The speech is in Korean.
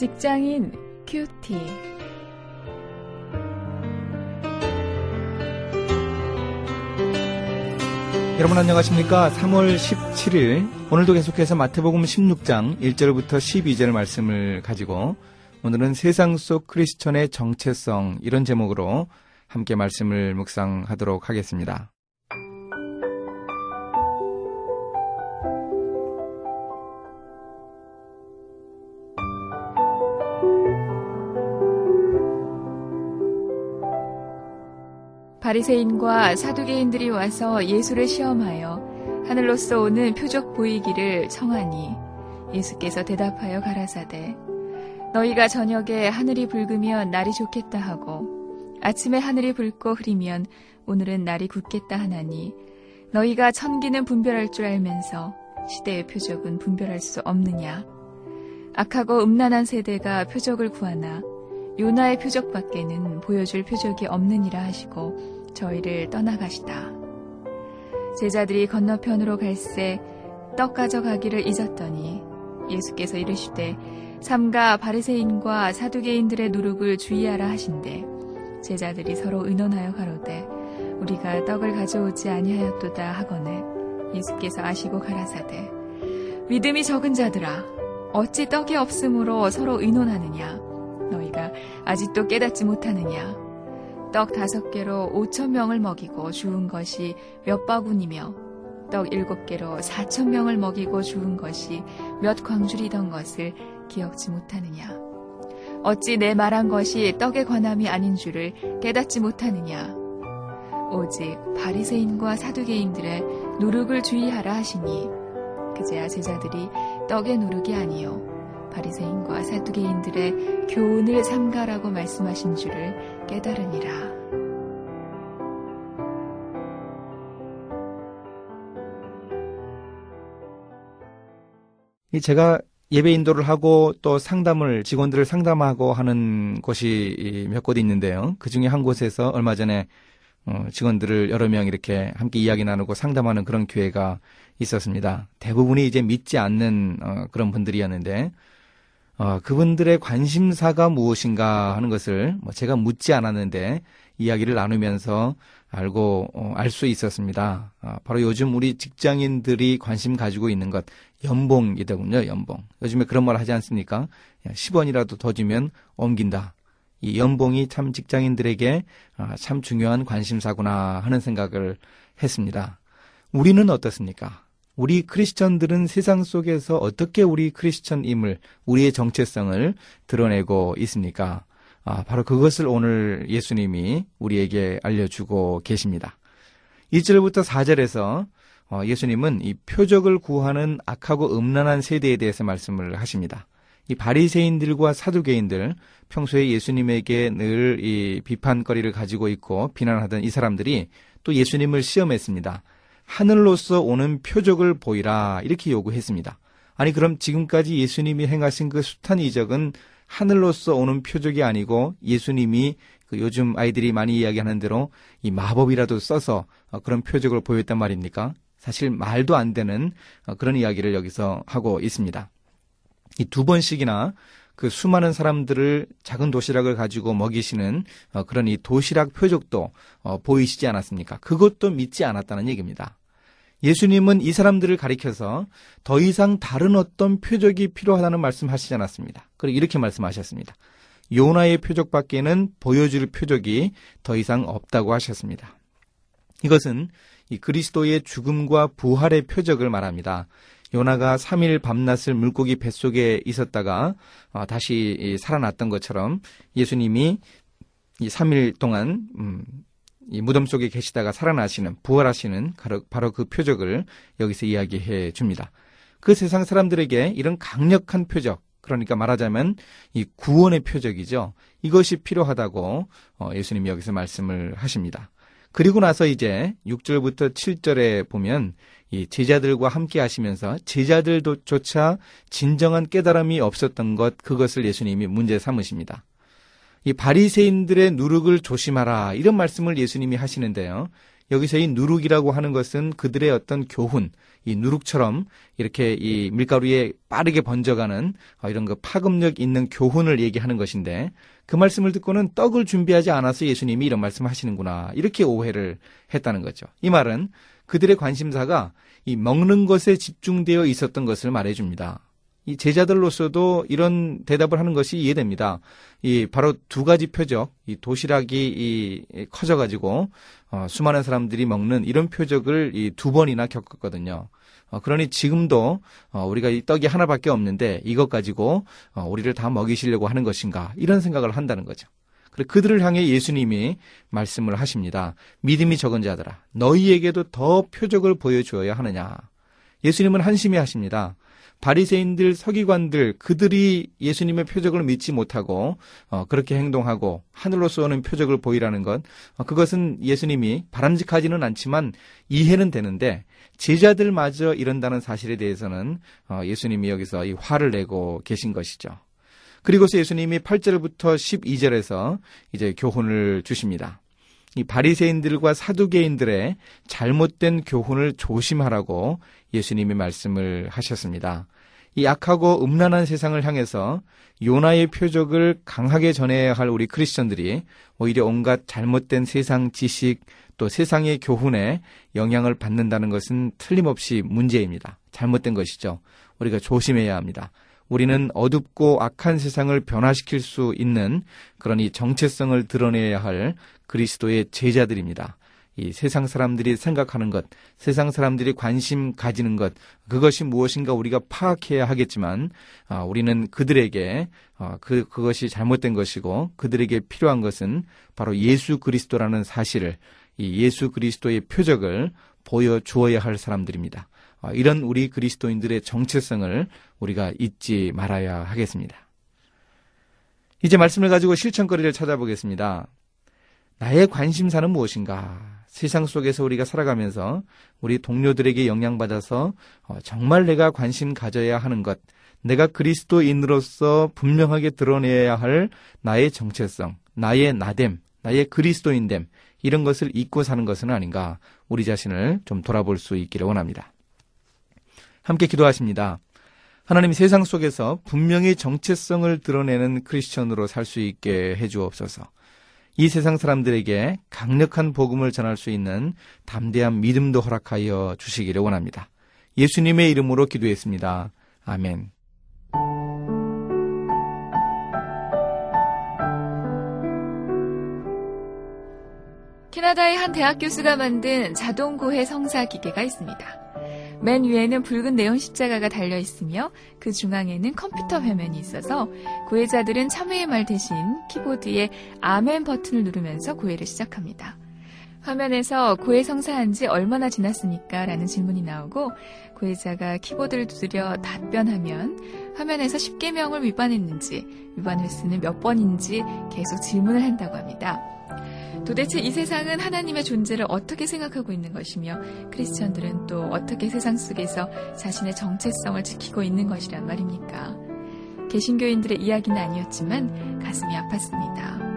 직장인 큐티. 여러분 안녕하십니까? 3월 17일 오늘도 계속해서 마태복음 16장 1절부터 12절 말씀을 가지고 오늘은 세상 속 크리스천의 정체성 이런 제목으로 함께 말씀을 묵상하도록 하겠습니다. 바리새인과 사두개인들이 와서 예수를 시험하여 하늘로서 오는 표적 보이기를 청하니 예수께서 대답하여 가라사대 너희가 저녁에 하늘이 붉으면 날이 좋겠다 하고 아침에 하늘이 붉고 흐리면 오늘은 날이 굳겠다 하나니 너희가 천기는 분별할 줄 알면서 시대의 표적은 분별할 수 없느냐? 악하고 음란한 세대가 표적을 구하나 요나의 표적밖에는 보여줄 표적이 없느니라 하시고 저희를 떠나가시다. 제자들이 건너편으로 갈새 떡 가져가기를 잊었더니 예수께서 이르시되 삼가 바리새인과 사두개인들의 누룩을 주의하라 하신대 제자들이 서로 의논하여 가로되 우리가 떡을 가져오지 아니하였도다 하거늘 예수께서 아시고 가라사대 믿음이 적은 자들아 어찌 떡이 없으므로 서로 의논하느냐 너희가 아직도 깨닫지 못하느냐? 떡 다섯 개로 오천 명을 먹이고 주운 것이 몇 바구니며 떡 일곱 개로 사천 명을 먹이고 주운 것이 몇 광줄이던 것을 기억지 못하느냐? 어찌 내 말한 것이 떡에 관함이 아닌 줄을 깨닫지 못하느냐? 오직 바리새인과 사두개인들의 누룩을 주의하라 하시니 그제야 제자들이 떡의 누룩이 아니요 바리새인과 사두개인들의 교훈을 삼가라고 말씀하신 줄을 깨달으니라. 제가 예배 인도를 하고 또 상담을 직원들을 상담하고 하는 곳이 몇곳 있는데요. 그 중에 한 곳에서 얼마 전에 어, 직원들을 여러 명 이렇게 함께 이야기 나누고 상담하는 그런 교회가 있었습니다. 대부분이 이제 믿지 않는 어, 그런 분들이었는데 어, 그분들의 관심사가 무엇인가 하는 것을 뭐 제가 묻지 않았는데 이야기를 나누면서 알고 어, 알수 있었습니다. 어, 바로 요즘 우리 직장인들이 관심 가지고 있는 것 연봉이더군요. 연봉. 요즘에 그런 말 하지 않습니까? 10원이라도 더 주면 옮긴다. 이 연봉이 참 직장인들에게 아, 참 중요한 관심사구나 하는 생각을 했습니다. 우리는 어떻습니까? 우리 크리스천들은 세상 속에서 어떻게 우리 크리스천임을, 우리의 정체성을 드러내고 있습니까? 아, 바로 그것을 오늘 예수님이 우리에게 알려주고 계십니다. 1절부터 4절에서 어, 예수님은 이 표적을 구하는 악하고 음란한 세대에 대해서 말씀을 하십니다. 이 바리새인들과 사두개인들 평소에 예수님에게 늘 이 비판거리를 가지고 있고 비난하던 이 사람들이 또 예수님을 시험했습니다. 하늘로서 오는 표적을 보이라 이렇게 요구했습니다. 아니 그럼 지금까지 예수님이 행하신 그 숱한 이적은 하늘로서 오는 표적이 아니고 예수님이 그 요즘 아이들이 많이 이야기하는 대로 이 마법이라도 써서 어, 그런 표적을 보였단 말입니까? 사실 말도 안 되는 어, 그런 이야기를 여기서 하고 있습니다. 이 두 번씩이나 그 수많은 사람들을 작은 도시락을 가지고 먹이시는 어, 그런 이 도시락 표적도 보이시지 않았습니까? 그것도 믿지 않았다는 얘기입니다. 예수님은 이 사람들을 가리켜서 더 이상 다른 어떤 표적이 필요하다는 말씀하시지 않았습니다. 그리고 이렇게 말씀하셨습니다. 요나의 표적밖에는 보여줄 표적이 더 이상 없다고 하셨습니다. 이것은 이 그리스도의 죽음과 부활의 표적을 말합니다. 요나가 3일 밤낮을 물고기 뱃속에 있었다가 어, 다시 살아났던 것처럼 예수님이 이 3일 동안 음, 이 무덤 속에 계시다가 살아나시는 부활하시는 바로 그 표적을 여기서 이야기해 줍니다. 그 세상 사람들에게 이런 강력한 표적, 그러니까 말하자면 이 구원의 표적이죠. 이것이 필요하다고 어, 예수님이 여기서 말씀을 하십니다. 그리고 나서 이제 6절부터 7절에 보면 이 제자들과 함께 하시면서 제자들조차 진정한 깨달음이 없었던 것 그것을 예수님이 문제 삼으십니다. 이 바리새인들의 누룩을 조심하라 이런 말씀을 예수님이 하시는데요. 여기서 이 누룩이라고 하는 것은 그들의 어떤 교훈, 이 누룩처럼 이렇게 이 밀가루에 빠르게 번져가는 어, 이런 그 파급력 있는 교훈을 얘기하는 것인데 그 말씀을 듣고는 떡을 준비하지 않아서 예수님이 이런 말씀 하시는구나. 이렇게 오해를 했다는 거죠. 이 말은 그들의 관심사가 이 먹는 것에 집중되어 있었던 것을 말해줍니다. 이 제자들로서도 이런 대답을 하는 것이 이해됩니다. 이 바로 두 가지 표적, 이 도시락이 이 커져가지고 어, 수많은 사람들이 먹는 이런 표적을 이 두 번이나 겪었거든요. 어, 그러니 지금도 어, 우리가 이 떡이 하나밖에 없는데 이것 가지고 어, 우리를 다 먹이시려고 하는 것인가 이런 생각을 한다는 거죠. 그래 그들을 향해 예수님이 말씀을 하십니다. 믿음이 적은 자들아, 너희에게도 더 표적을 보여주어야 하느냐. 예수님은 한심히 하십니다. 바리새인들, 서기관들 그들이 예수님의 표적을 믿지 못하고 어, 그렇게 행동하고 하늘로서 오는 표적을 보이라는 것 어, 그것은 예수님이 바람직하지는 않지만 이해는 되는데 제자들마저 이런다는 사실에 대해서는 어, 예수님이 여기서 이 화를 내고 계신 것이죠. 그리고서 예수님이 8절부터 12절에서 이제 교훈을 주십니다. 이 바리새인들과 사두개인들의 잘못된 교훈을 조심하라고 예수님이 말씀을 하셨습니다. 이 악하고 음란한 세상을 향해서 요나의 표적을 강하게 전해야 할 우리 크리스천들이 오히려 온갖 잘못된 세상 지식 또 세상의 교훈에 영향을 받는다는 것은 틀림없이 문제입니다. 잘못된 것이죠. 우리가 조심해야 합니다. 우리는 어둡고 악한 세상을 변화시킬 수 있는 이 정체성을 드러내야 할 그리스도의 제자들입니다. 이 세상 사람들이 생각하는 것, 세상 사람들이 관심 가지는 것, 그것이 무엇인가 우리가 파악해야 하겠지만, 아, 우리는 그들에게 아, 그 그것이 잘못된 것이고 그들에게 필요한 것은 바로 예수 그리스도라는 사실을 이 예수 그리스도의 표적을 보여 주어야 할 사람들입니다. 아, 이런 우리 그리스도인들의 정체성을 우리가 잊지 말아야 하겠습니다. 이제 말씀을 가지고 실천거리를 찾아보겠습니다. 나의 관심사는 무엇인가? 세상 속에서 우리가 살아가면서 우리 동료들에게 영향받아서 어, 정말 내가 관심 가져야 하는 것, 내가 그리스도인으로서 분명하게 드러내야 할 나의 정체성, 나의 나됨, 나의 그리스도인됨, 이런 것을 잊고 사는 것은 아닌가 우리 자신을 좀 돌아볼 수 있기를 원합니다. 함께 기도하십니다. 하나님 세상 속에서 분명히 정체성을 드러내는 크리스천으로 살 수 있게 해주옵소서. 이 세상 사람들에게 강력한 복음을 전할 수 있는 담대한 믿음도 허락하여 주시기를 원합니다. 예수님의 이름으로 기도했습니다. 아멘. 캐나다의 한 대학 교수가 만든 자동 고해 성사 기계가 있습니다. 맨 위에는 붉은 네온 십자가가 달려 있으며 그 중앙에는 컴퓨터 화면이 있어서 고해자들은 참회의 말 대신 키보드에 아멘 버튼을 누르면서 고해를 시작합니다. 화면에서 고해 성사한 지 얼마나 지났습니까? 라는 질문이 나오고 고해자가 키보드를 두드려 답변하면 화면에서 10개명을 위반했는지 위반 횟수는 몇 번인지 계속 질문을 한다고 합니다. 도대체 이 세상은 하나님의 존재를 어떻게 생각하고 있는 것이며 크리스천들은 또 어떻게 세상 속에서 자신의 정체성을 지키고 있는 것이란 말입니까? 개신교인들의 이야기는 아니었지만 가슴이 아팠습니다.